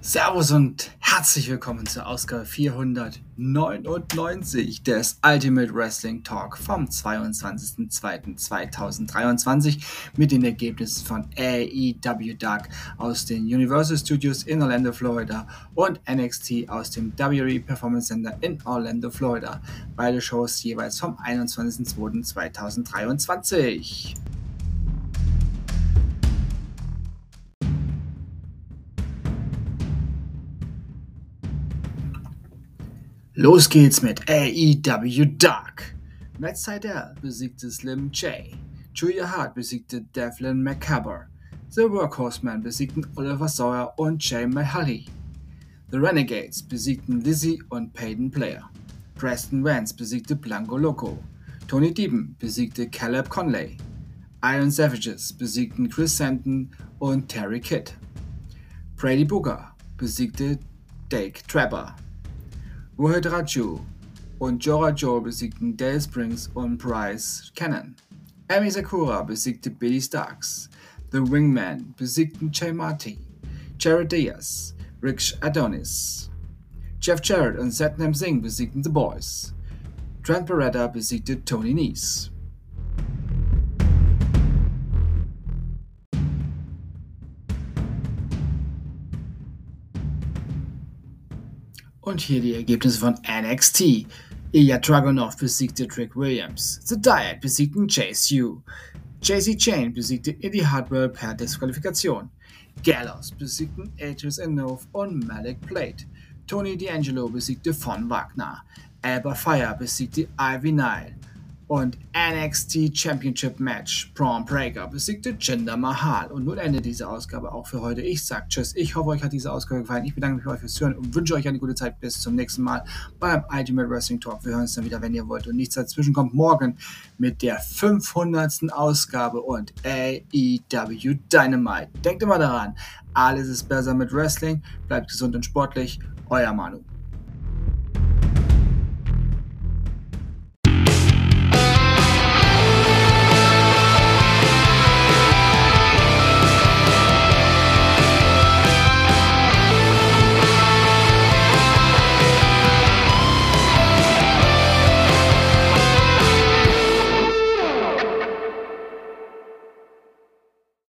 Servus und herzlich willkommen zur Ausgabe 499 des Ultimate Wrestling Talk vom 22.02.2023 mit den Ergebnissen von AEW Dark aus den Universal Studios in Orlando, Florida und NXT aus dem WWE Performance Center in Orlando, Florida. Beide Shows jeweils vom 21.02.2023. Los geht's mit AEW Dark. Matt Seidel besiegte Slim J. Julia Hart besiegte Devlin McCabber. The Workhorsemen besiegten Oliver Sawyer und Jay Mahali. The Renegades besiegten Lizzie und Peyton Player. Preston Vance besiegte Blanco Loco. Tony Dieben besiegte Caleb Conley. Iron Savages besiegten Chris Santon und Terry Kidd. Brady Booker besiegte Dake Trapper. Rohit Raju und Jora Joe besiegten Dale Springs und Bryce Cannon. Amy Sakura besiegte Billy Starks. The Wingman besiegten Jay Marty, Jared Diaz, Rich Adonis. Jeff Jarrett und Satnam Singh besiegten The Boys. Trent Beretta besiegte Tony Nese. Und hier die Ergebnisse von NXT. Ilya Dragunov besiegte Trick Williams. The Diet besiegten Chase Yu. JC Chain besiegte Eddie Hartwell per Disqualifikation. Gallows besiegten Aegis Enough und Malik Plate. Tony D'Angelo besiegte Von Wagner. Alba Fire besiegte Ivy Nile und NXT Championship Match. Braun Breaker besiegte Jinder Mahal. Und nun endet diese Ausgabe auch für heute. Ich sag Tschüss. Ich hoffe, euch hat diese Ausgabe gefallen. Ich bedanke mich bei euch fürs Hören und wünsche euch eine gute Zeit. Bis zum nächsten Mal beim Ultimate Wrestling Talk. Wir hören uns dann wieder, wenn ihr wollt. Und nichts dazwischen kommt morgen mit der 500. Ausgabe und AEW Dynamite. Denkt immer daran, alles ist besser mit Wrestling. Bleibt gesund und sportlich. Euer Manu.